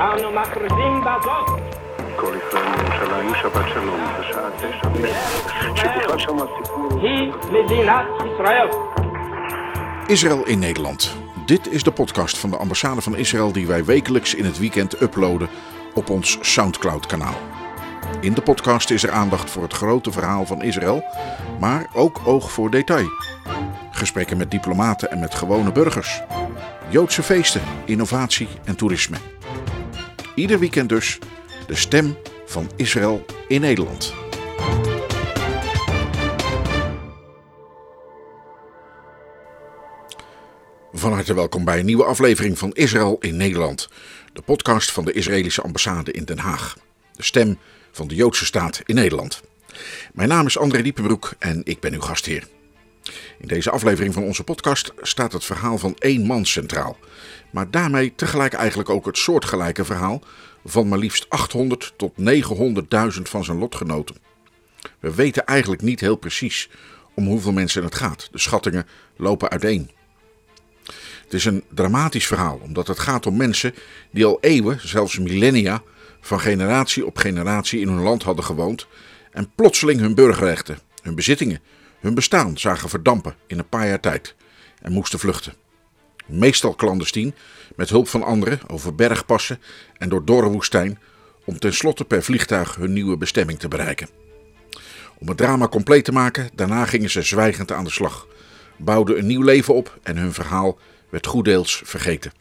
אנו מכריזים בזאת כל ישראל מירושלים, שבת שלום, בשעה תשע, שכוכב שם הסיפור... היא מדינת ישראל. Israël in Nederland. Dit is de podcast van de ambassade van Israël die wij wekelijks in het weekend uploaden op ons Soundcloud-kanaal. In de podcast is er aandacht voor het grote verhaal van Israël, maar ook oog voor detail. Gesprekken met diplomaten en met gewone burgers. Joodse feesten, innovatie en toerisme. Ieder weekend dus de stem van Israël in Nederland. Van harte welkom bij een nieuwe aflevering van Israël in Nederland. De podcast van de Israëlische ambassade in Den Haag. De stem van de Joodse staat in Nederland. Mijn naam is André Diepenbroek en ik ben uw gastheer. In deze aflevering van onze podcast staat het verhaal van één man centraal. Maar daarmee tegelijk eigenlijk ook het soortgelijke verhaal van maar liefst 800 tot 900.000 van zijn lotgenoten. We weten eigenlijk niet heel precies om hoeveel mensen het gaat. De schattingen lopen uiteen. Het is een dramatisch verhaal, omdat het gaat om mensen die al eeuwen, zelfs millennia, van generatie op generatie in hun land hadden gewoond en plotseling hun burgerrechten, hun bezittingen, hun bestaan zagen verdampen in een paar jaar tijd en moesten vluchten. Meestal clandestien, met hulp van anderen over bergpassen en door dorre woestijn, om tenslotte per vliegtuig hun nieuwe bestemming te bereiken. Om het drama compleet te maken, daarna gingen ze zwijgend aan de slag, bouwden een nieuw leven op en hun verhaal werd goeddeels vergeten.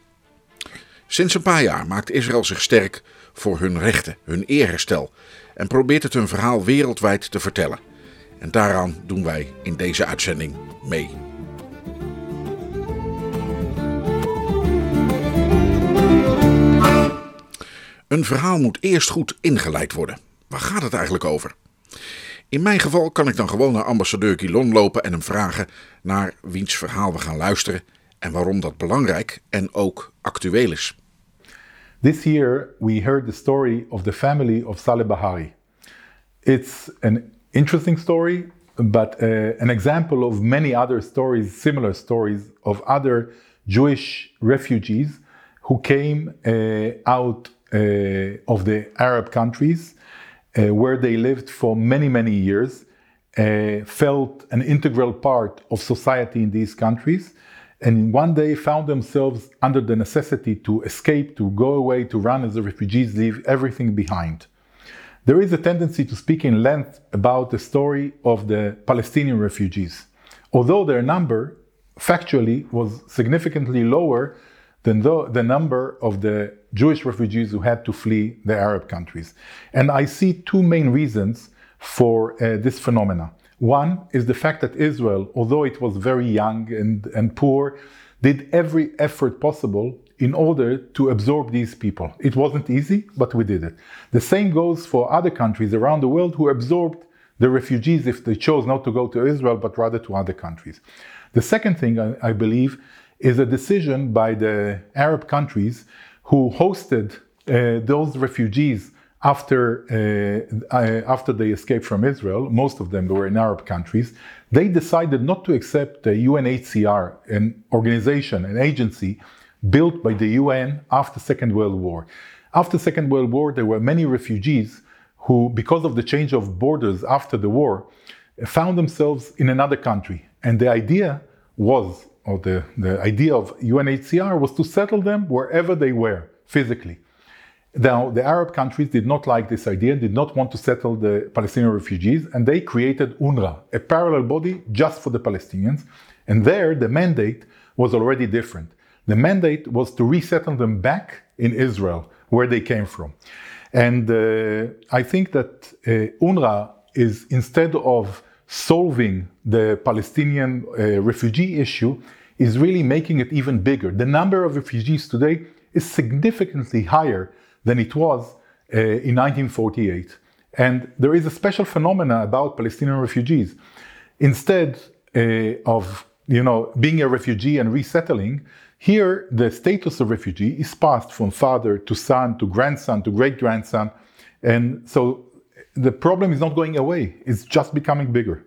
Sinds een paar jaar maakt Israël zich sterk voor hun rechten, hun eerherstel en probeert het hun verhaal wereldwijd te vertellen. En daaraan doen wij in deze uitzending mee. Een verhaal moet eerst goed ingeleid worden. Waar gaat het eigenlijk over? In mijn geval kan ik dan gewoon naar ambassadeur Gilon lopen en hem vragen naar wiens verhaal we gaan luisteren en waarom dat belangrijk en ook actueel is. This year, we heard the story of the family of Saleh Bahari. It's an interesting story, but uh, an example of many other stories, similar stories of other Jewish refugees who came uh, out uh, of the Arab countries uh, where they lived for many, many years, uh, felt an integral part of society in these countries, and one day found themselves under the necessity to escape, to go away, to run as refugees, leave everything behind. There is a tendency to speak in length about the story of the Palestinian refugees, although their number factually was significantly lower than the, the number of the Jewish refugees who had to flee the Arab countries. And I see two main reasons for uh, this phenomena. One is the fact that Israel, although it was very young and, and poor, did every effort possible in order to absorb these people. It wasn't easy, but we did it. The same goes for other countries around the world who absorbed the refugees if they chose not to go to Israel, but rather to other countries. The second thing I, I believe is a decision by the Arab countries who hosted uh, those refugees after, uh, uh, after they escaped from Israel, most of them were in Arab countries, they decided not to accept the UNHCR, an organization, an agency built by the UN after Second World War. After Second World War, there were many refugees who, because of the change of borders after the war, found themselves in another country. And the idea was, or the, the idea of UNHCR was to settle them wherever they were physically. Now, the Arab countries did not like this idea, and did not want to settle the Palestinian refugees, and they created UNRWA, a parallel body just for the Palestinians. And there, the mandate was already different. The mandate was to resettle them back in Israel, where they came from. And uh, I think that uh, UNRWA is, instead of solving the Palestinian uh, refugee issue, is really making it even bigger. The number of refugees today is significantly higher than it was uh, in 1948. And there is a special phenomena about Palestinian refugees. Instead uh, of you know, being a refugee and resettling, here the status of refugee is passed from father to son to grandson to great grandson. And so the problem is not going away, it's just becoming bigger.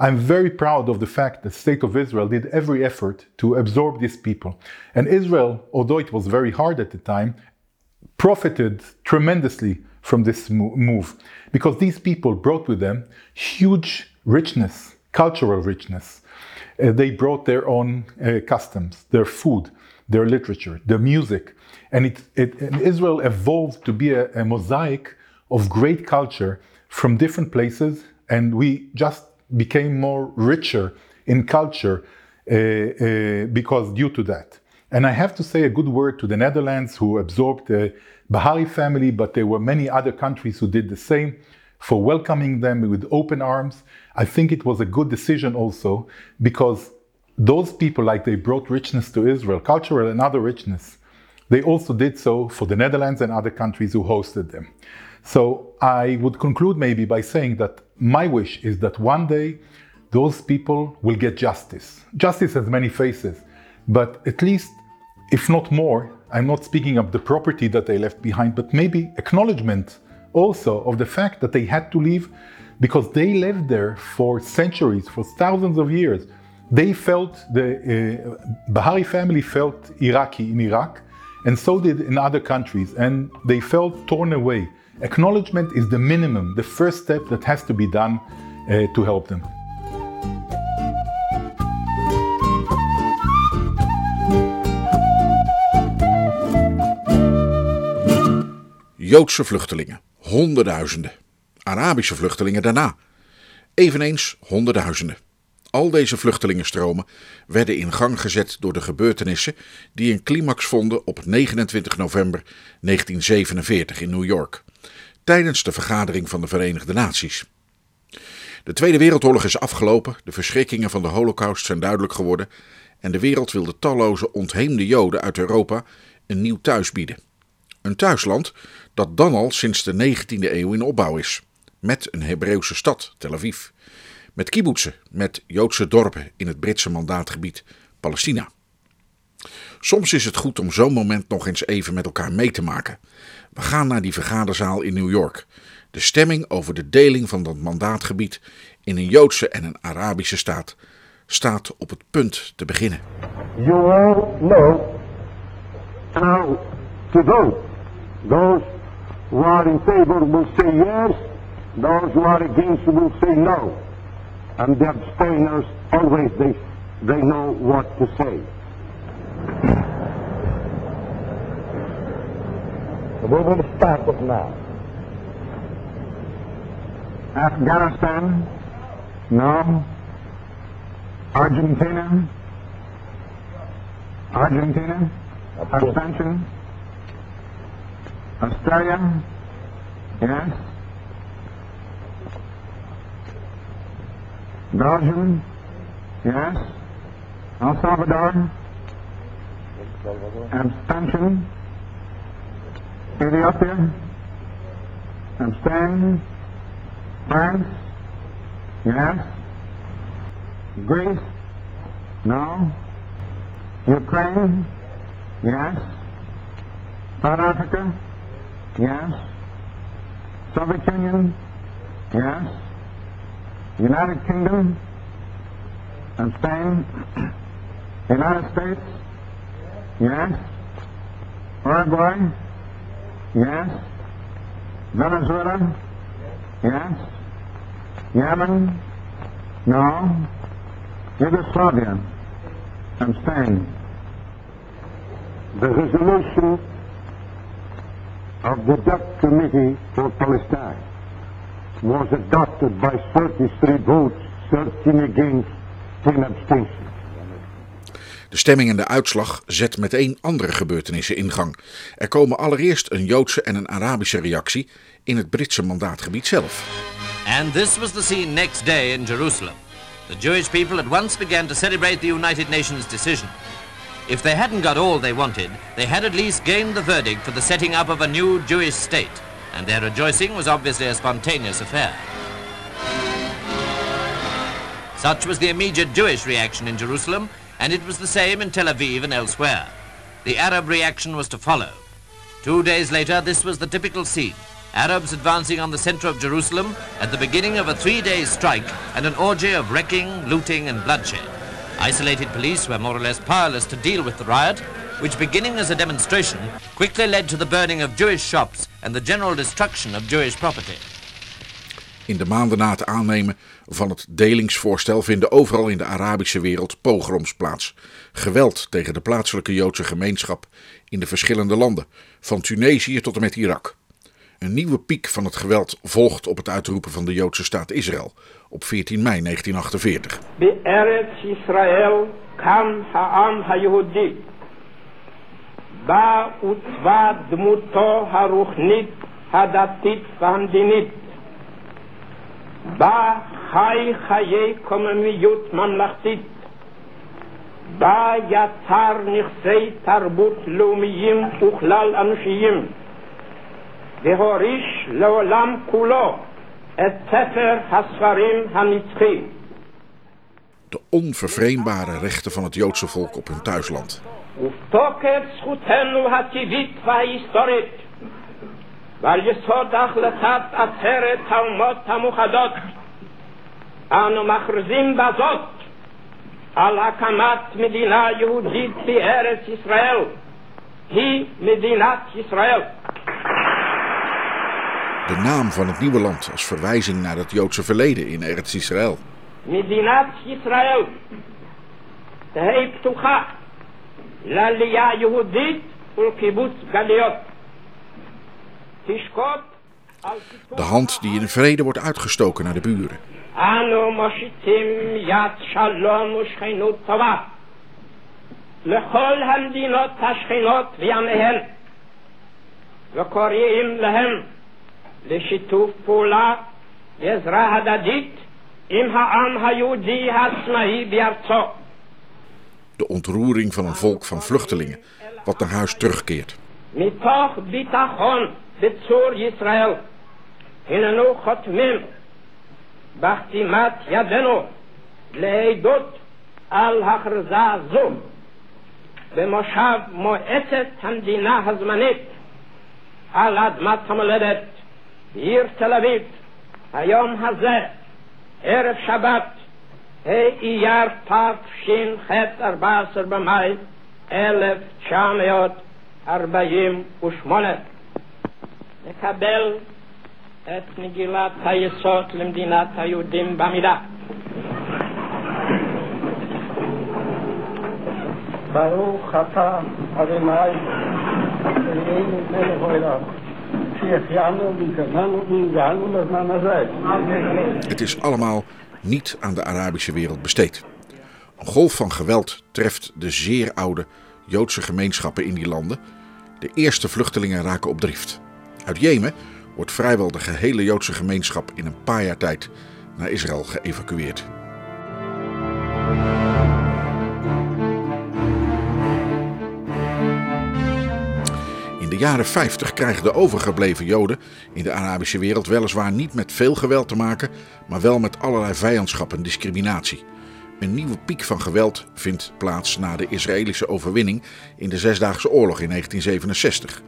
I'm very proud of the fact that the state of Israel did every effort to absorb these people. And Israel, although it was very hard at the time, profited tremendously from this move because these people brought with them huge richness, cultural richness. Uh, they brought their own uh, customs, their food, their literature, their music. And, it, it, and Israel evolved to be a, a mosaic of great culture from different places. And we just became more richer in culture uh, uh, because due to that. And I have to say a good word to the Netherlands who absorbed the Bahari family, but there were many other countries who did the same for welcoming them with open arms. I think it was a good decision also because those people, like they brought richness to Israel, cultural and other richness, they also did so for the Netherlands and other countries who hosted them. So I would conclude maybe by saying that my wish is that one day those people will get justice. Justice has many faces, but at least, if not more, I'm not speaking of the property that they left behind, but maybe acknowledgement also of the fact that they had to leave because they lived there for centuries, for thousands of years. They felt, the uh, Bahari family felt Iraqi in Iraq, and so did in other countries, and they felt torn away. Acknowledgement is the minimum, the first step that has to be done uh, to help them. Joodse vluchtelingen, honderdduizenden. Arabische vluchtelingen daarna, eveneens honderdduizenden. Al deze vluchtelingenstromen werden in gang gezet door de gebeurtenissen die een climax vonden op 29 november 1947 in New York, tijdens de vergadering van de Verenigde Naties. De Tweede Wereldoorlog is afgelopen, de verschrikkingen van de Holocaust zijn duidelijk geworden en de wereld wil de talloze ontheemde Joden uit Europa een nieuw thuis bieden. Een thuisland dat dan al sinds de 19e eeuw in opbouw is, met een Hebreeuwse stad, Tel Aviv, met kibbutzen, met Joodse dorpen in het Britse mandaatgebied Palestina. Soms is het goed om zo'n moment nog eens even met elkaar mee te maken. We gaan naar die vergaderzaal in New York. De stemming over de deling van dat mandaatgebied in een Joodse en een Arabische staat staat op het punt te beginnen. You all know how to. Those who are in favor will say yes, those who are against will say no. And the abstainers always they, they know what to say. We will start it now. Afghanistan? No. Argentina? Argentina? Abstention? Australia? Yes. Belgium? Yes. El Salvador? Abstention? Ethiopia? Abstain? France? Yes. Greece? No. Ukraine? Yes. South Africa? Yes. Soviet Union? Yes. United Kingdom? And Spain? United States? Yes. Uruguay? Yes. Venezuela? Yes. Yemen? No. Yugoslavia? And Spain? The resolution of the Dutch Committee for Palestine was adopted by 33 votes, 13 against, 10 abstentions. De stemming en de uitslag zet meteen andere gebeurtenissen in gang. Er komen allereerst een Joodse en een Arabische reactie in het Britse mandaatgebied zelf. And this was the scene next day in Jerusalem. The Jewish people at once began to celebrate the United Nations decision. If they hadn't got all they wanted, they had at least gained the verdict for the setting up of a new Jewish state, and their rejoicing was obviously a spontaneous affair. Such was the immediate Jewish reaction in Jerusalem, and it was the same in Tel Aviv and elsewhere. The Arab reaction was to follow. Two days later, this was the typical scene. Arabs advancing on the center of Jerusalem at the beginning of a three-day strike and an orgy of wrecking, looting and bloodshed. Isolated police were more or less powerless to deal with the riot, which beginning as a demonstration quickly led to the burning of Jewish shops and the general destruction of Jewish property. In de maanden na het aannemen van het delingsvoorstel vinden overal in de Arabische wereld pogroms plaats. Geweld tegen de plaatselijke Joodse gemeenschap in de verschillende landen, van Tunesië tot en met Irak. Een nieuwe piek van het geweld volgt op het uitroepen van de Joodse staat Israël op 14 mei 1948. בארץ ישראל קם העם היהודי. בה עוצבה דמותו הרוחנית, הדתית והמדינית. בה חי חיי קוממיות ממלכתית. בה יצר נכסי תרבות לאומיים וכלל אנושיים. והוריש לעולם כולו את ספר הספרים הנצחי. De onvervreembare rechten van het Joodse volk op hun thuisland. ובתוקף זכותנו הטבעית וההיסטורית ועל יסוד החלטת עצרת האומות המאוחדות אנו מכריזים בזאת על הקמת מדינה יהודית בארץ ישראל היא מדינת ישראל. De naam van het nieuwe land als verwijzing naar het Joodse verleden in Eretz Israël. מדינת ישראל תהא פתוחה לעלייה יהודית ולקיבוץ גלויות. תשקוט על De hand die in vrede wordt uitgestoken naar de buren. אנו מושיטים יד שלום ושכנות טובה לכל המדינות השכנות וימיהן וקוראים להם לשיתוף פעולה ועזרה הדדית עם העם היהודי העצמאי בארצו. De ontroering van een volk van vluchtelingen wat naar huis terugkeert. מתוך ביטחון בצור ישראל הננו חותמים בחתימת ידינו לעדות על הכרזה זו במושב מועצת המדינה הזמנית על אדמת המולדת בעיר תל אביב היום הזה ערב שבת ה' אייר תש"ח 14 במאי 1948 לקבל את מגילת היסוד למדינת היהודים במידה. ברוך אתה אדוני אלוהינו מלך העולם Het is allemaal niet aan de Arabische wereld besteed. Een golf van geweld treft de zeer oude Joodse gemeenschappen in die landen. De eerste vluchtelingen raken op drift. Uit Jemen wordt vrijwel de gehele Joodse gemeenschap in een paar jaar tijd naar Israël geëvacueerd. Jaren 50 krijgen de overgebleven Joden in de Arabische wereld weliswaar niet met veel geweld te maken, maar wel met allerlei vijandschap en discriminatie. Een nieuwe piek van geweld vindt plaats na de Israëlische overwinning in de Zesdaagse Oorlog in 1967.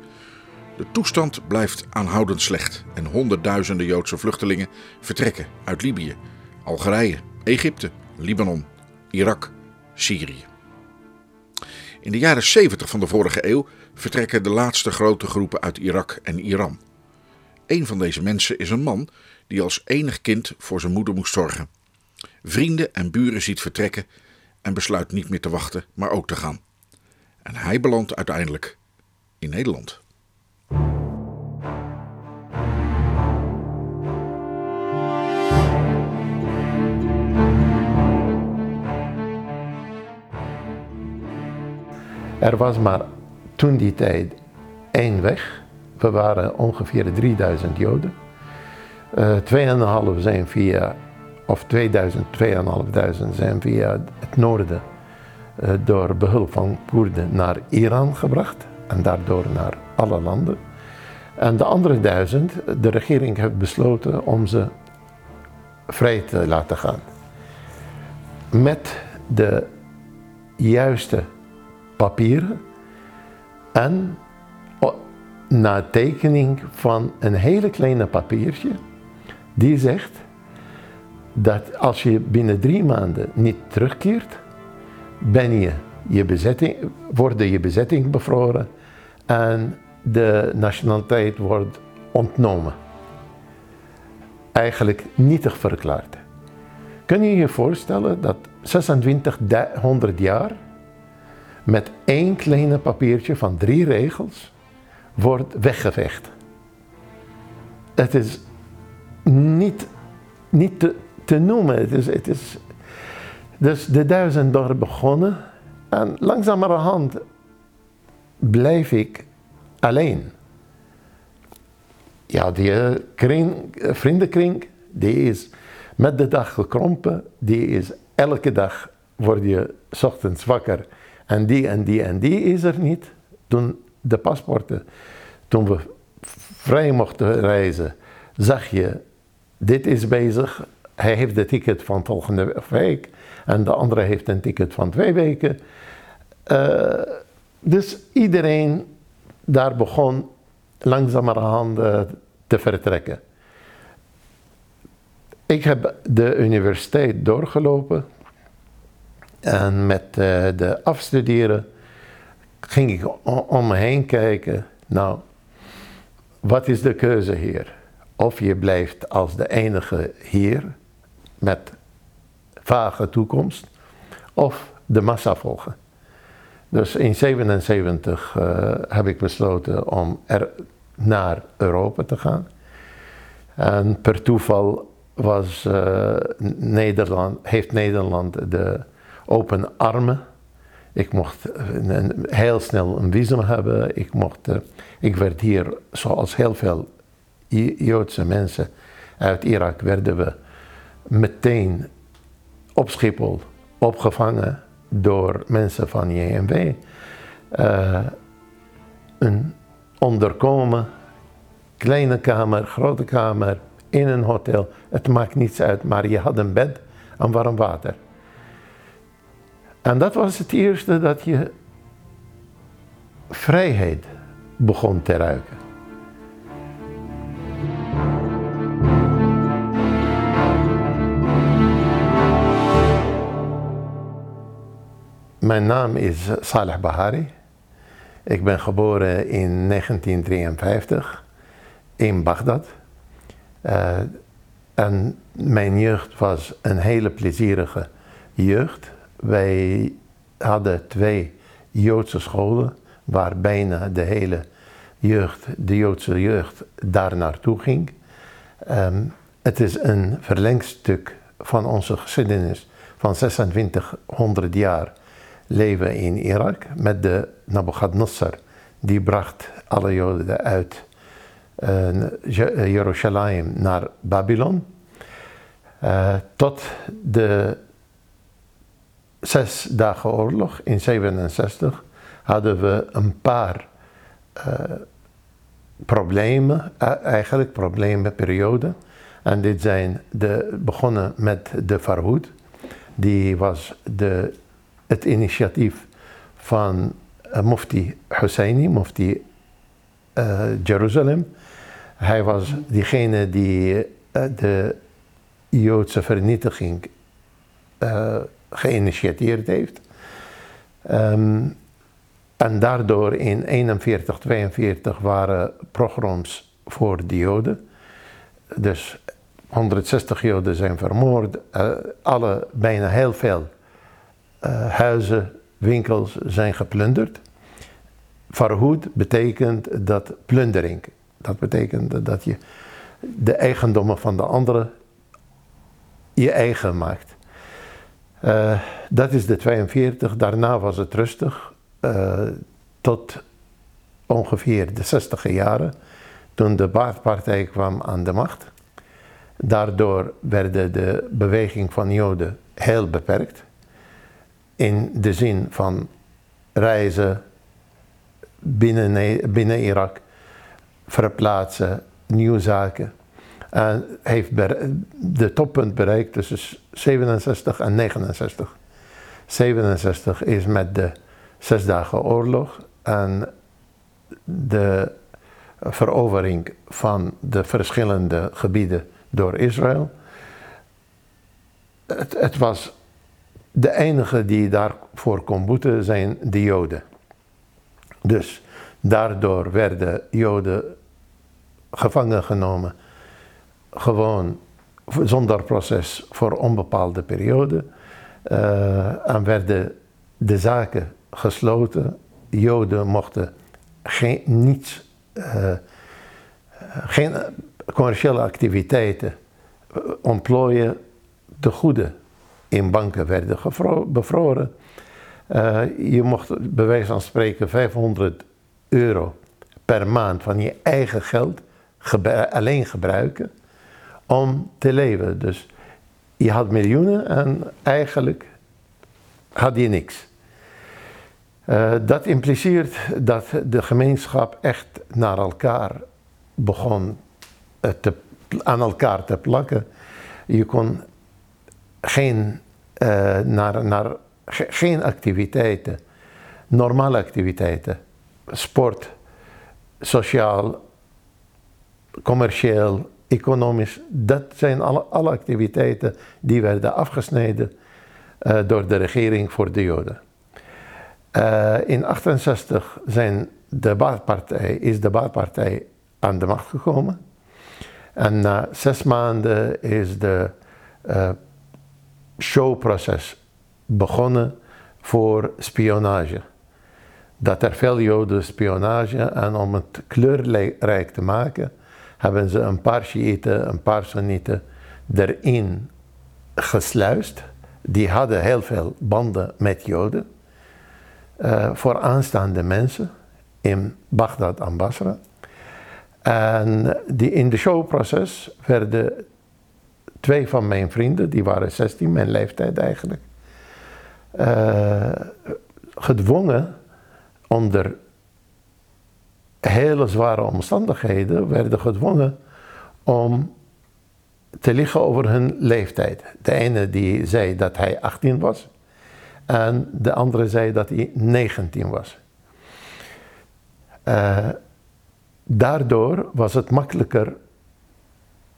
De toestand blijft aanhoudend slecht en honderdduizenden Joodse vluchtelingen vertrekken uit Libië, Algerije, Egypte, Libanon, Irak, Syrië. In de jaren 70 van de vorige eeuw vertrekken de laatste grote groepen uit Irak en Iran. Een van deze mensen is een man die als enig kind voor zijn moeder moest zorgen. Vrienden en buren ziet vertrekken en besluit niet meer te wachten, maar ook te gaan. En hij belandt uiteindelijk in Nederland. Er was maar toen die tijd één weg. We waren ongeveer 3000 Joden. Uh, 2,5 zijn via, of 2000, 2500 zijn via het noorden uh, door behulp van Koerden naar Iran gebracht en daardoor naar alle landen. En de andere duizend, de regering heeft besloten om ze vrij te laten gaan. Met de juiste papieren en na tekening van een hele kleine papiertje die zegt dat als je binnen drie maanden niet terugkeert, ben je je bezetting, wordt je bezetting bevroren en de nationaliteit wordt ontnomen. Eigenlijk nietig verklaard. Kun je je voorstellen dat 2600 jaar met één kleine papiertje van drie regels wordt weggevecht? Het is niet, niet te, te noemen. Het is, het is, dus de duizend door begonnen en langzamerhand blijf ik alleen. Ja, die eh, kring, eh, vriendenkring, die is met de dag gekrompen. Die is elke dag word je ochtends wakker. En die en die en die is er niet. Toen de paspoorten, toen we vrij mochten reizen, zag je, dit is bezig. Hij heeft de ticket van volgende week. En de andere heeft een ticket van twee weken. Uh, dus iedereen daar begon langzamerhand uh, te vertrekken. Ik heb de universiteit doorgelopen en met uh, de afstuderen ging ik om me heen kijken. Nou, wat is de keuze hier? Of je blijft als de enige hier met vage toekomst, of de massa volgen. Dus in 1977 uh, heb ik besloten om naar Europa te gaan. En per toeval was, uh, Nederland, heeft Nederland de open armen. Ik mocht een, heel snel een visum hebben. Ik, mocht, uh, ik werd hier, zoals heel veel Joodse mensen uit Irak, werden we meteen op opgevangen door mensen van JMW. Uh, een onderkomen, kleine kamer, grote kamer, in een hotel. Het maakt niets uit, maar je had een bed en warm water. En dat was het eerste dat je vrijheid begon te ruiken. Mijn naam is Saleh Bahari. Ik ben geboren in 1953 in Bagdad. Uh, en mijn jeugd was een hele plezierige jeugd. Wij hadden twee Joodse scholen waar bijna de hele jeugd, de Joodse jeugd, daar naartoe ging. Um, het is een verlengstuk van onze geschiedenis van 2600 jaar leven in Irak met de Nabucodonosor. Die bracht alle Joden uit uh, Jeruzalem naar Babylon. Uh, tot de zes dagen oorlog in 67 hadden we een paar uh, problemen, eigenlijk problemenperioden. En dit zijn de, begonnen met de Farhoed. Die was de het initiatief van uh, Mufti Husseini, Mufti uh, Jeruzalem. Hij was diegene die de Joodse vernietiging geïnitieerd heeft. Um, en daardoor in 41, 42 waren pogroms voor de Joden. Dus 160 Joden zijn vermoord, alle, bijna heel veel uh, huizen, winkels zijn geplunderd. Farhoed betekent dat plundering. Dat betekent dat je de eigendommen van de anderen je eigen maakt. Uh, dat is de 42. Daarna was het rustig. Uh, tot ongeveer de 60 jaren. Toen de Baathpartij kwam aan de macht. Daardoor werd de beweging van Joden heel beperkt in de zin van reizen binnen, binnen Irak, verplaatsen, nieuwe zaken. En heeft de toppunt bereikt tussen 67 en 69. 67 is met de Zesdagen Oorlog en de verovering van de verschillende gebieden door Israël. Het, het was de enige die daarvoor kon boeten zijn de Joden. Dus daardoor werden Joden gevangen genomen, gewoon zonder proces voor onbepaalde periode. Uh, en werden de zaken gesloten. Joden mochten geen, niets, uh, geen commerciële activiteiten ontplooien. De goede in banken werden bevroren. Je mocht bij wijze van spreken 500 euro per maand van je eigen geld alleen gebruiken om te leven. Dus je had miljoenen en eigenlijk had je niks. Uh, dat impliceert dat de gemeenschap echt naar elkaar begon te, aan elkaar te plakken. Je kon geen, uh, naar, naar, geen activiteiten, normale activiteiten, sport, sociaal, commercieel, economisch, dat zijn alle, alle activiteiten die werden afgesneden uh, door de regering voor de Joden. Uh, in 68 zijn de Baathpartij, is de Baathpartij aan de macht gekomen. En na zes maanden is de uh, showproces begonnen voor spionage. Dat er veel Joden spionage en om het kleurrijk te maken, hebben ze een paar Shiiten, een paar Sunnieten erin gesluist. Die hadden heel veel banden met Joden. Uh, voor aanstaande mensen in Bagdad en Basra. En die, in de showproces werden twee van mijn vrienden, die waren 16, mijn leeftijd eigenlijk, uh, gedwongen onder hele zware omstandigheden, werden gedwongen om te liggen over hun leeftijd. De ene die zei dat hij 18 was en de andere zei dat hij 19 was. Uh, daardoor was het makkelijker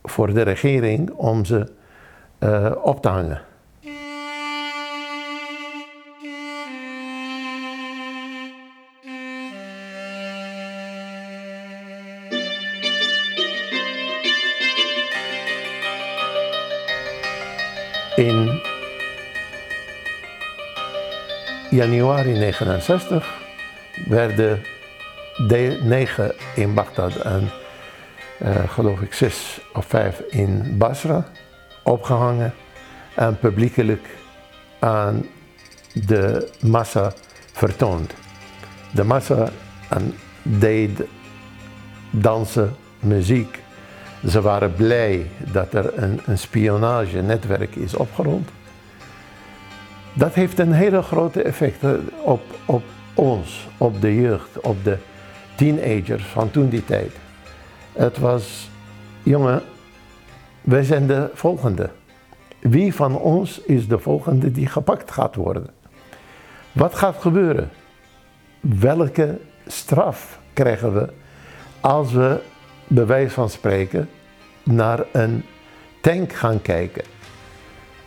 voor de regering om ze uh, op te hangen. In januari 1969 werden de negen in Bagdad en uh, geloof ik zes of vijf in Basra opgehangen en publiekelijk aan de massa vertoond. De massa deed dansen, muziek. Ze waren blij dat er een, een spionagenetwerk is opgerond. Dat heeft een hele grote effect op, op ons, op de jeugd, op de teenagers van toen die tijd. Het was, jongen, wij zijn de volgende. Wie van ons is de volgende die gepakt gaat worden? Wat gaat gebeuren? Welke straf krijgen we als we, bij wijze van spreken, naar een tank gaan kijken?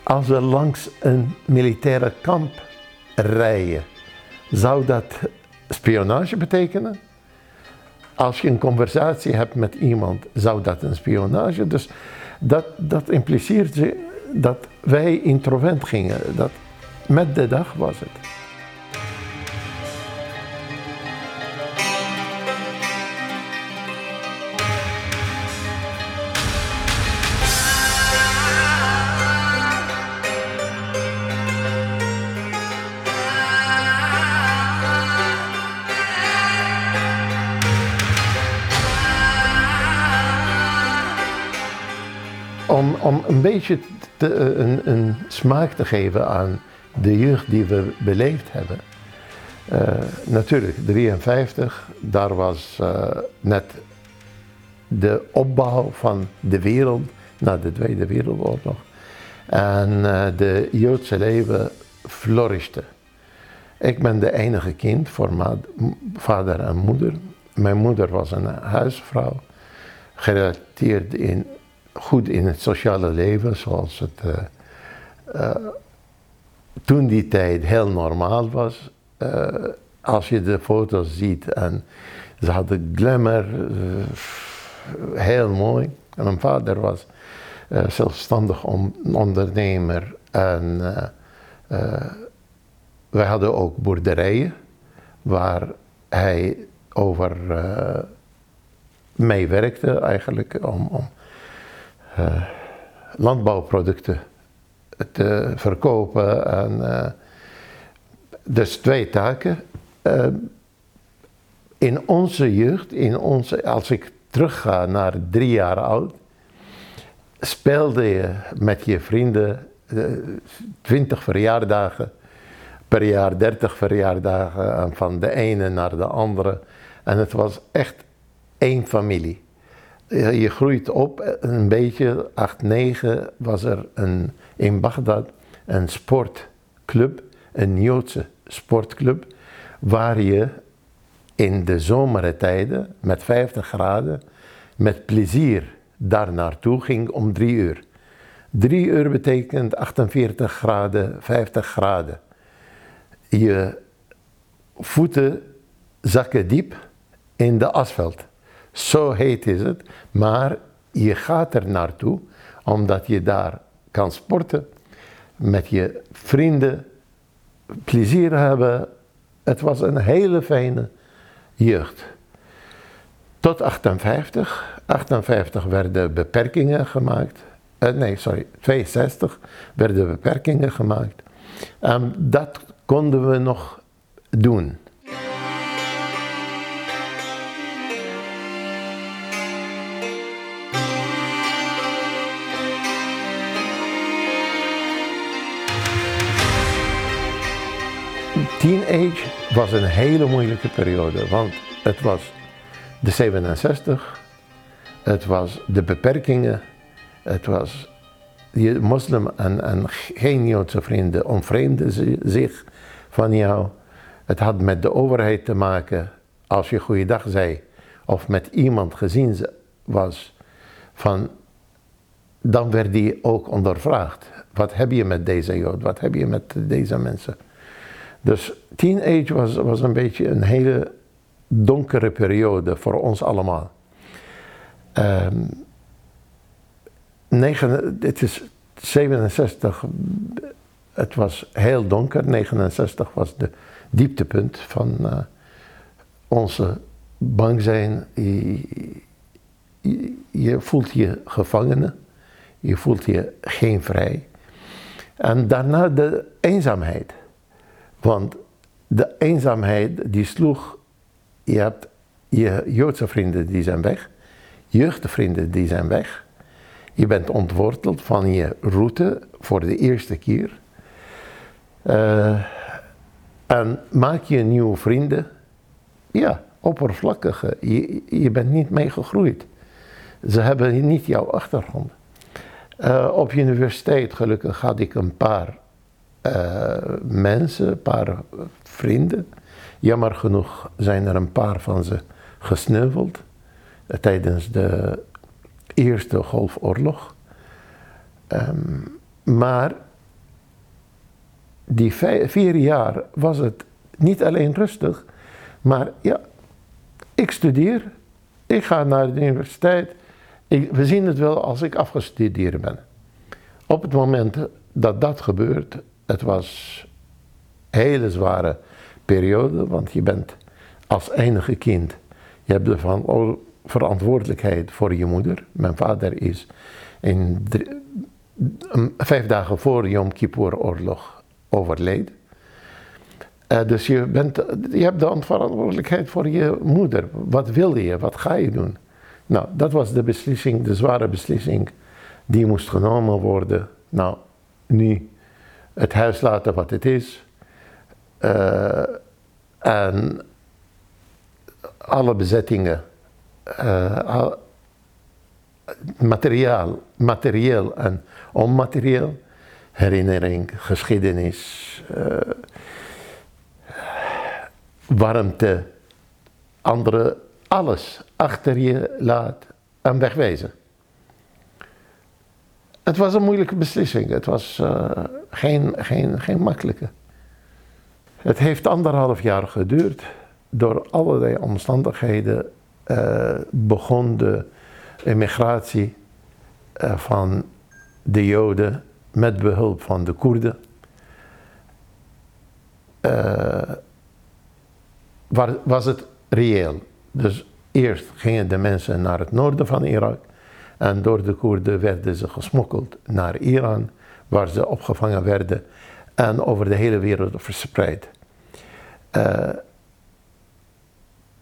Als we langs een militaire kamp rijden, zou dat spionage betekenen? Als je een conversatie hebt met iemand, zou dat een spionage. Dus dat, dat impliceert dat wij introvent gingen. Dat met de dag was het. Een beetje te, een, een, smaak te geven aan de jeugd die we beleefd hebben. Uh, natuurlijk, 53, daar was uh, net de opbouw van de wereld na de Tweede Wereldoorlog. En uh, de Joodse leven flourischte. Ik ben de enige kind voor vader en moeder. Mijn moeder was een huisvrouw, gerelateerd in, goed in het sociale leven, zoals het uh, toen die tijd heel normaal was. Uh, als je de foto's ziet en ze hadden glamour, heel mooi. En mijn vader was zelfstandig ondernemer en wij hadden ook boerderijen waar hij over mee werkte eigenlijk om, om uh, landbouwproducten te verkopen. En, uh, dus twee taken. in onze jeugd, in onze, als ik terugga naar drie jaar oud, speelde je met je vrienden twintig verjaardagen per jaar 30 verjaardagen van de ene naar de andere. En het was echt één familie. Je groeit op een beetje, 8, 9 was er een, in Bagdad een sportclub, een Joodse sportclub, waar je in de zomertijden met 50 graden met plezier daar naartoe ging om drie uur. Drie uur betekent 48 graden, 50 graden je voeten zakken diep in de asfalt. Zo heet is het, maar je gaat er naartoe omdat je daar kan sporten, met je vrienden plezier hebben. Het was een hele fijne jeugd. Tot 58. 58 werden beperkingen gemaakt. Uh, nee, sorry, 62 werden beperkingen gemaakt. En dat konden we nog doen. Teenage was een hele moeilijke periode, want het was de 67, het was de beperkingen, het was je moslim en, en geen Joodse vrienden ontvreemden zich van jou. Het had met de overheid te maken als je goeiedag zei of met iemand gezien was van dan werd die ook ondervraagd. Wat heb je met deze Jood? Wat heb je met deze mensen? Dus teenage was, was een beetje een hele donkere periode voor ons allemaal. Um, negen, het is 67 het was heel donker, 69 was de dieptepunt van uh, onze bang zijn. Je, je, voelt je gevangene, je voelt je geen vrij. En daarna de eenzaamheid. Want de eenzaamheid die sloeg, je hebt je Joodse vrienden die zijn weg, jeugdvrienden die zijn weg. Je bent ontworteld van je route voor de eerste keer. Uh, en maak je nieuwe vrienden? Ja, oppervlakkige. Je, bent niet meegegroeid. Ze hebben niet jouw achtergrond. Uh, op universiteit gelukkig had ik een paar uh, mensen, een paar vrienden. Jammer genoeg zijn er een paar van ze gesneuveld tijdens de Eerste Golfoorlog. Um, maar die vier jaar was het niet alleen rustig, maar ja, ik studeer, ik ga naar de universiteit, ik, we zien het wel als ik afgestudeerd ben. Op het moment dat dat gebeurt, het was een hele zware periode, want je bent als enige kind, je hebt de verantwoordelijkheid voor je moeder. Mijn vader is in vijf dagen voor Yom Kippur oorlog overleden. Uh, dus je, bent, je hebt de verantwoordelijkheid voor je moeder. Wat wil je? Wat ga je doen? Nou, dat was de beslissing, de zware beslissing die moest genomen worden. Nou, nu het huis laten wat het is. Uh, en alle bezettingen, uh, materiaal, materieel en onmaterieel herinnering, geschiedenis, uh, warmte, andere alles achter je laat en wegwezen. Het was een moeilijke beslissing. Het was geen, geen, geen makkelijke. Het heeft anderhalf jaar geduurd. Door allerlei omstandigheden uh, begon de emigratie uh, van de Joden met behulp van de Koerden. was het reëel. Dus eerst gingen de mensen naar het noorden van Irak. En door de Koerden werden ze gesmokkeld naar Iran, waar ze opgevangen werden en over de hele wereld verspreid. Uh,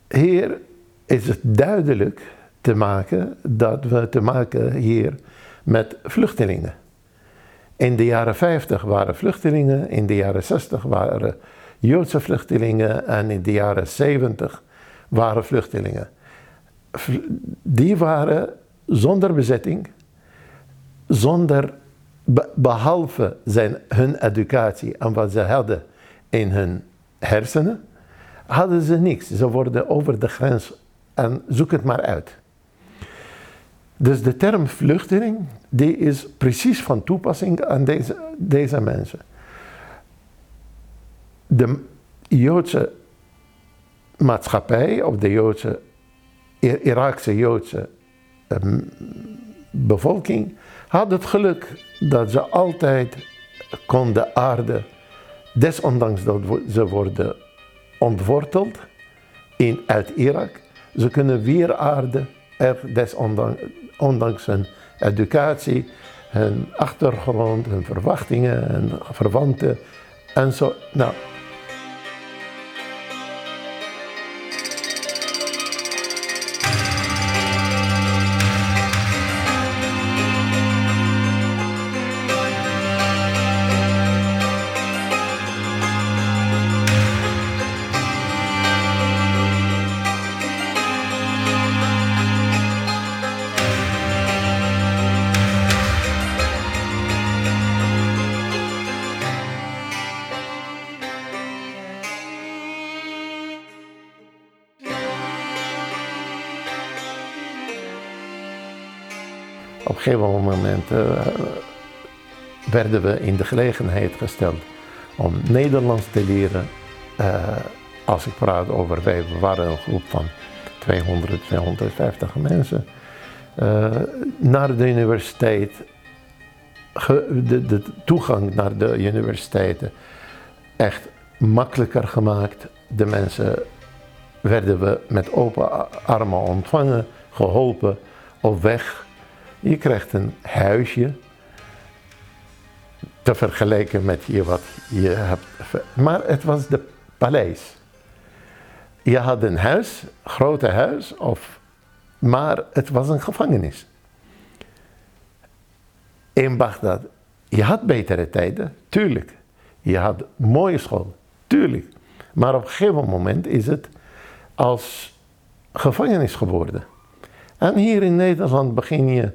hier is het duidelijk te maken dat we te maken hier met vluchtelingen. In de jaren 50 waren vluchtelingen, in de jaren 60 waren Joodse vluchtelingen en in de jaren 70 waren vluchtelingen. Die waren zonder bezetting, zonder, behalve zijn, hun educatie en wat ze hadden in hun hersenen, hadden ze niks. Ze worden over de grens en zoek het maar uit. Dus de term vluchteling, die is precies van toepassing aan deze, deze mensen. De Joodse maatschappij, of de Joodse, Iraakse Joodse Ehm, bevolking had het geluk dat ze altijd konden aarde, desondanks dat ze worden ontworteld in, uit Irak, ze kunnen weer aarde, er desondanks ondanks hun educatie, hun achtergrond, hun verwachtingen, hun verwanten en zo. Nou, Op een gegeven moment uh, werden we in de gelegenheid gesteld om Nederlands te leren. Uh, als ik praat over wij, waren een groep van 200, 250 mensen. Uh, naar de universiteit, de, de, toegang naar de universiteiten echt makkelijker gemaakt. De mensen werden we met open armen ontvangen, geholpen op weg je krijgt een huisje te vergelijken met je wat je hebt. Maar het was de paleis. Je had een huis, grote huis, of, maar het was een gevangenis. In Bagdad. Je had betere tijden, tuurlijk. Je had mooie school, tuurlijk. Maar op een gegeven moment is het als gevangenis geworden. En hier in Nederland begin je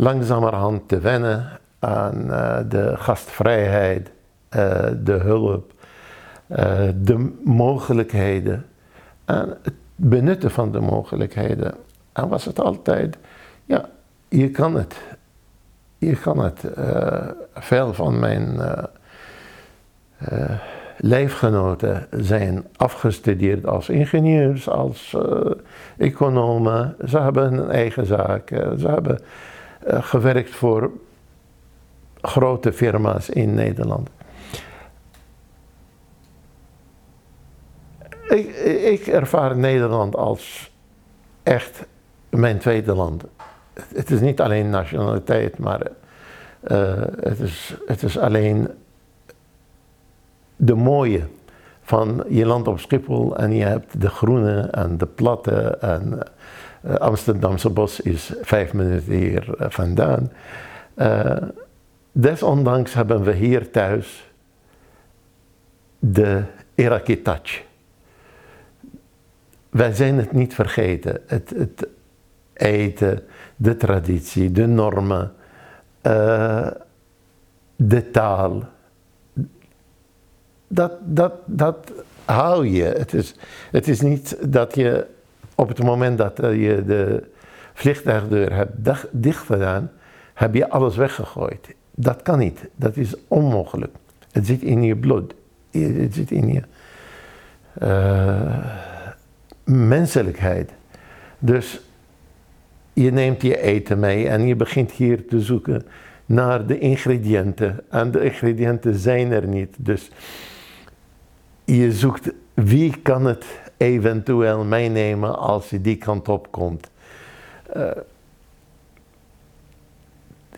langzamerhand te wennen aan uh, de gastvrijheid, uh, de hulp, uh, de mogelijkheden en het benutten van de mogelijkheden. En was het altijd, ja, je kan het. Je kan het. veel van mijn leefgenoten zijn afgestudeerd als ingenieurs, als economen. Ze hebben een eigen zaak. ze hebben gewerkt voor grote firma's in Nederland. Ik, ik ervaar Nederland als echt mijn tweede land. Het is niet alleen nationaliteit, maar uh, het, is, het is alleen de mooie van je land op Schiphol en je hebt de groene en de platte en Amsterdamse bos is vijf minuten hier uh, vandaan. Uh, desondanks hebben we hier thuis de Iraqi touch. Wij zijn het niet vergeten. Het, het eten, de traditie, de normen, de taal. Dat, dat, dat hou je. Het is, het is niet dat je op het moment dat eh, je de vliegtuigdeur hebt dicht gedaan, heb je alles weggegooid. Dat kan niet. Dat is onmogelijk. Het zit in je bloed. Het zit in je eh, menselijkheid. Dus je neemt je eten mee en je begint hier te zoeken naar de ingrediënten. En de ingrediënten zijn er niet. Dus je zoekt wie kan het eventueel meenemen als je die kant op komt. Eh,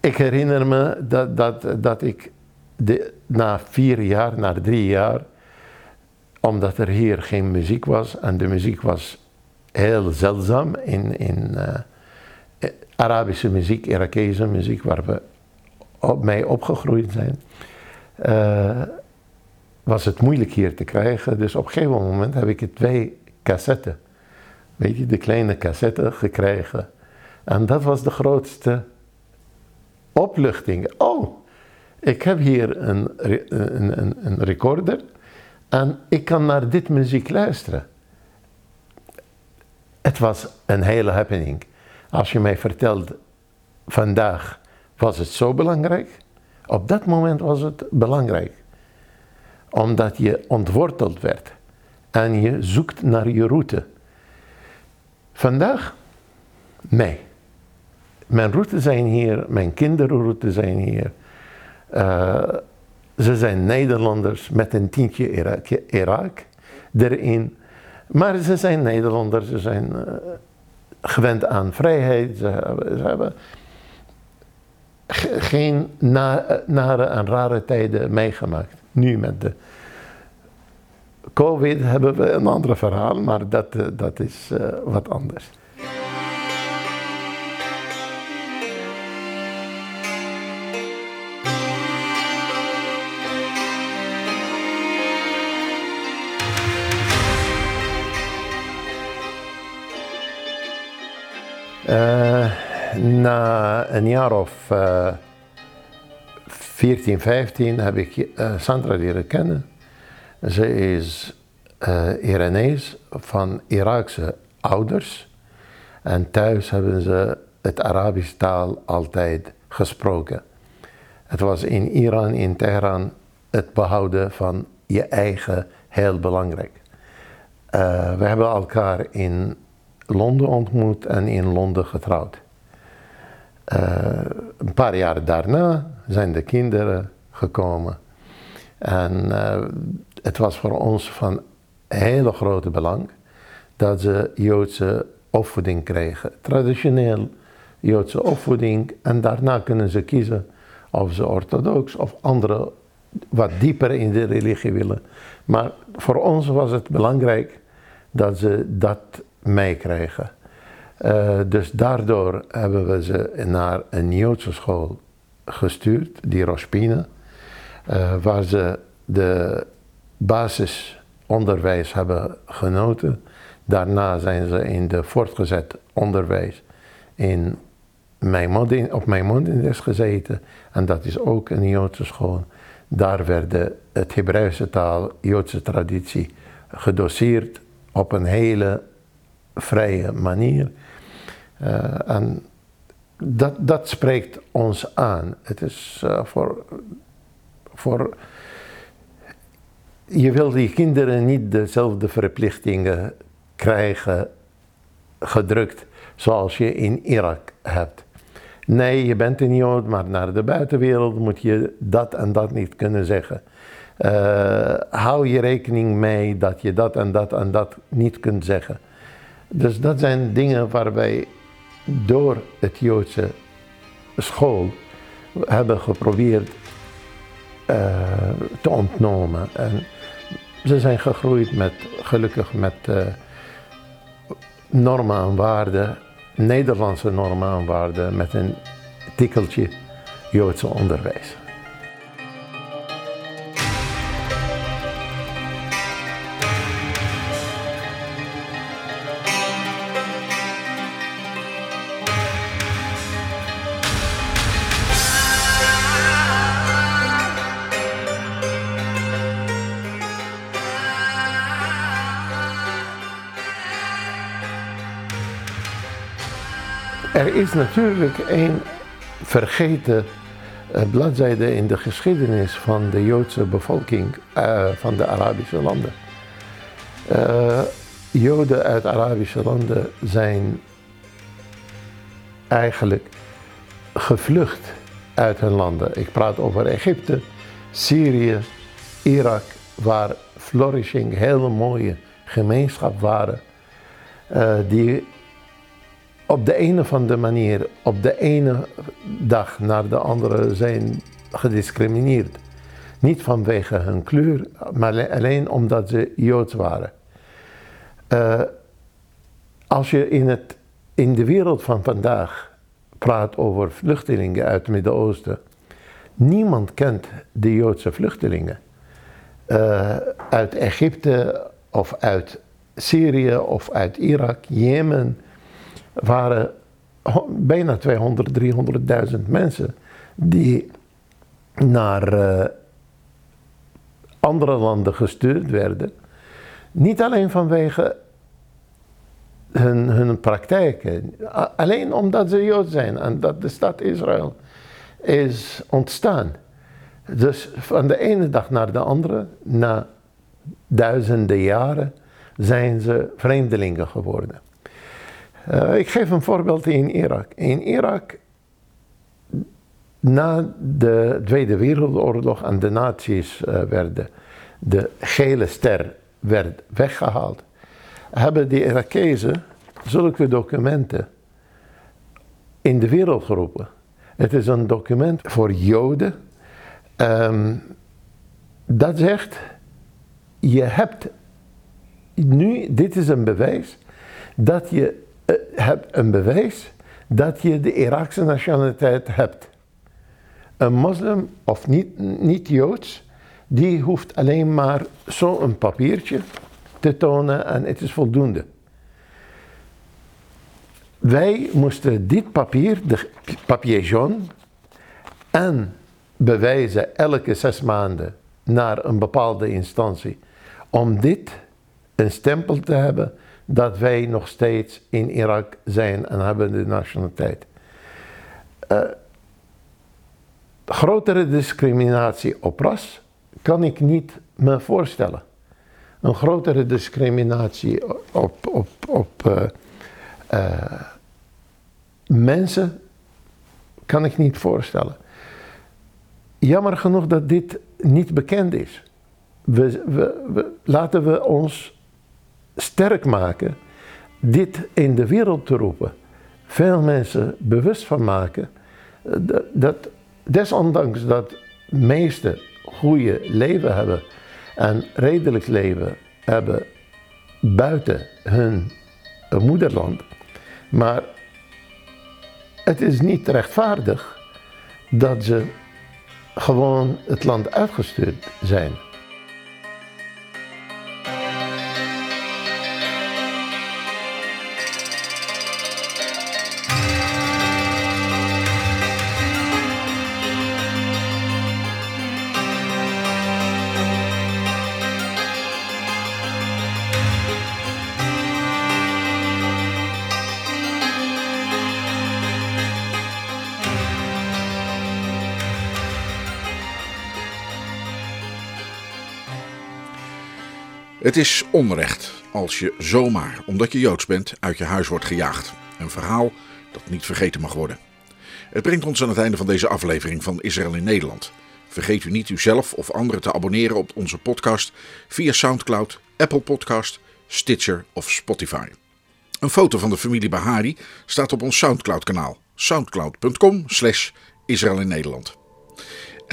ik herinner me dat, dat, dat ik de, na vier jaar, na drie jaar, omdat er hier geen muziek was en de muziek was heel zeldzaam in, in eh, Arabische muziek, Irakese muziek, waar we op, mee opgegroeid zijn, eh, was het moeilijk hier te krijgen. Dus op een gegeven moment heb ik twee cassetten, weet je, de kleine cassetten gekregen. En dat was de grootste opluchting. Oh, ik heb hier een, een, een, een recorder en ik kan naar dit muziek luisteren. Het was een hele happening. Als je mij vertelt, vandaag was het zo belangrijk. Op dat moment was het belangrijk. Omdat je ontworteld werd. En je zoekt naar je route. Vandaag? Nee. Mijn route zijn hier, mijn kinderroute zijn hier. Eh, ze zijn Nederlanders met een tientje Irak, Irak erin. Maar ze zijn Nederlanders, ze zijn eh, gewend aan vrijheid. Ze hebben, geen na, nare en rare tijden meegemaakt. Nu met de COVID hebben we een ander verhaal, maar dat, eh, dat is eh, wat anders. Eh, na een jaar of 14, 15 heb ik eh, Sandra leren kennen. Ze is eh Iranees van Iraakse ouders. En thuis hebben ze het Arabisch taal altijd gesproken. Het was in Iran, in Teheran, het behouden van je eigen heel belangrijk. Eh, we hebben elkaar in Londen ontmoet en in Londen getrouwd. Een paar jaar daarna zijn de kinderen gekomen. En eh, het was voor ons van hele grote belang dat ze Joodse opvoeding kregen. Traditioneel Joodse opvoeding. En daarna kunnen ze kiezen of ze orthodox of andere wat dieper in de religie willen. Maar voor ons was het belangrijk dat ze dat meekregen. Eh, dus daardoor hebben we ze naar een Joodse school gestuurd, die Rospina, eh, waar ze de basisonderwijs hebben genoten. Daarna zijn ze in de voortgezet onderwijs in Maimonides, op Maimonides gezeten. En dat is ook een Joodse school. Daar werd het Hebreeuwse taal, Joodse traditie gedoseerd op een hele vrije manier. Uh, en dat, dat spreekt ons aan. Het is uh, voor, voor. Je wil die kinderen niet dezelfde verplichtingen krijgen, gedrukt, zoals je in Irak hebt. Nee, je bent een Jood, maar naar de buitenwereld moet je dat en dat niet kunnen zeggen. Uh, hou je rekening mee dat je dat en dat en dat niet kunt zeggen. Dus dat zijn dingen waar wij door het Joodse school hebben geprobeerd uh, te ontnomen. En ze zijn gegroeid met, gelukkig met uh, normen en waarden, Nederlandse normen en waarden, met een tikkeltje Joodse onderwijs. Is natuurlijk een vergeten uh, bladzijde in de geschiedenis van de Joodse bevolking uh, van de Arabische landen. Uh, Joden uit Arabische landen zijn eigenlijk gevlucht uit hun landen. Ik praat over Egypte, Syrië, Irak, waar flourishing hele mooie gemeenschap waren. Die op de een of andere manier, op de ene dag naar de andere zijn gediscrimineerd. Niet vanwege hun kleur, maar alleen omdat ze Joods waren. Uh, als je in, het, in de wereld van vandaag praat over vluchtelingen uit het Midden-Oosten, niemand kent de Joodse vluchtelingen. Uh, uit Egypte of uit Syrië of uit Irak, Jemen, waren bijna 200, 300.000 mensen die naar uh, andere landen gestuurd werden. Niet alleen vanwege hun, hun praktijken, alleen omdat ze Jood zijn en dat de stad Israël is ontstaan. Dus van de ene dag naar de andere, na duizenden jaren, zijn ze vreemdelingen geworden. Uh, ik geef een voorbeeld in Irak. In Irak, na de Tweede Wereldoorlog en de nazi's uh, werden, de gele ster werd weggehaald, hebben de Irakezen zulke documenten in de wereld geroepen. Het is een document voor Joden. Um, dat zegt, je hebt nu, dit is een bewijs, dat je uh, hebt een bewijs dat je de Iraakse nationaliteit hebt. Een moslim of niet, niet Joods, die hoeft alleen maar zo'n papiertje te tonen en het is voldoende. Wij moesten dit papier, de papier jaune, en bewijzen elke zes maanden naar een bepaalde instantie om dit een stempel te hebben dat wij nog steeds in Irak zijn en hebben de nationaliteit. Uh, grotere discriminatie op ras kan ik niet me voorstellen. Een grotere discriminatie op, op, op uh, uh, mensen kan ik niet voorstellen. Jammer genoeg dat dit niet bekend is. We, laten we ons sterk maken, dit in de wereld te roepen, veel mensen bewust van maken, dat, dat desondanks dat meeste goede leven hebben en redelijk leven hebben buiten hun moederland, maar het is niet rechtvaardig dat ze gewoon het land uitgestuurd zijn. Het is onrecht als je zomaar, omdat je joods bent, uit je huis wordt gejaagd. Een verhaal dat niet vergeten mag worden. Het brengt ons aan het einde van deze aflevering van Israël in Nederland. Vergeet u niet uzelf of anderen te abonneren op onze podcast via SoundCloud, Apple Podcast, Stitcher of Spotify. Een foto van de familie Bahari staat op ons SoundCloud-kanaal. soundcloud.com slash in Nederland.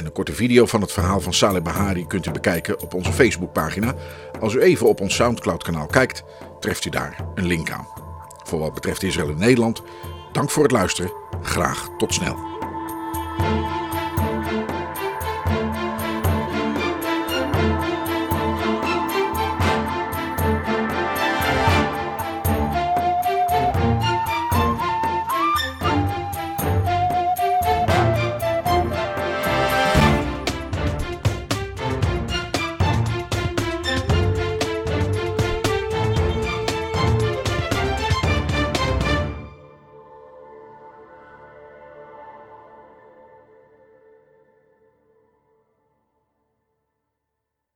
En een korte video van het verhaal van Saleh Bahari kunt u bekijken op onze Facebookpagina. Als u even op ons Soundcloud-kanaal kijkt, treft u daar een link aan. Voor wat betreft Israël in Nederland, dank voor het luisteren. Graag tot snel.